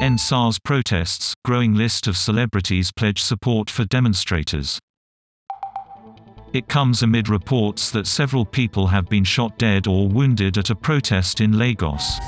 End protests, growing list of celebrities pledge support for demonstrators. It comes amid reports that several people have been shot dead or wounded at a protest in Lagos.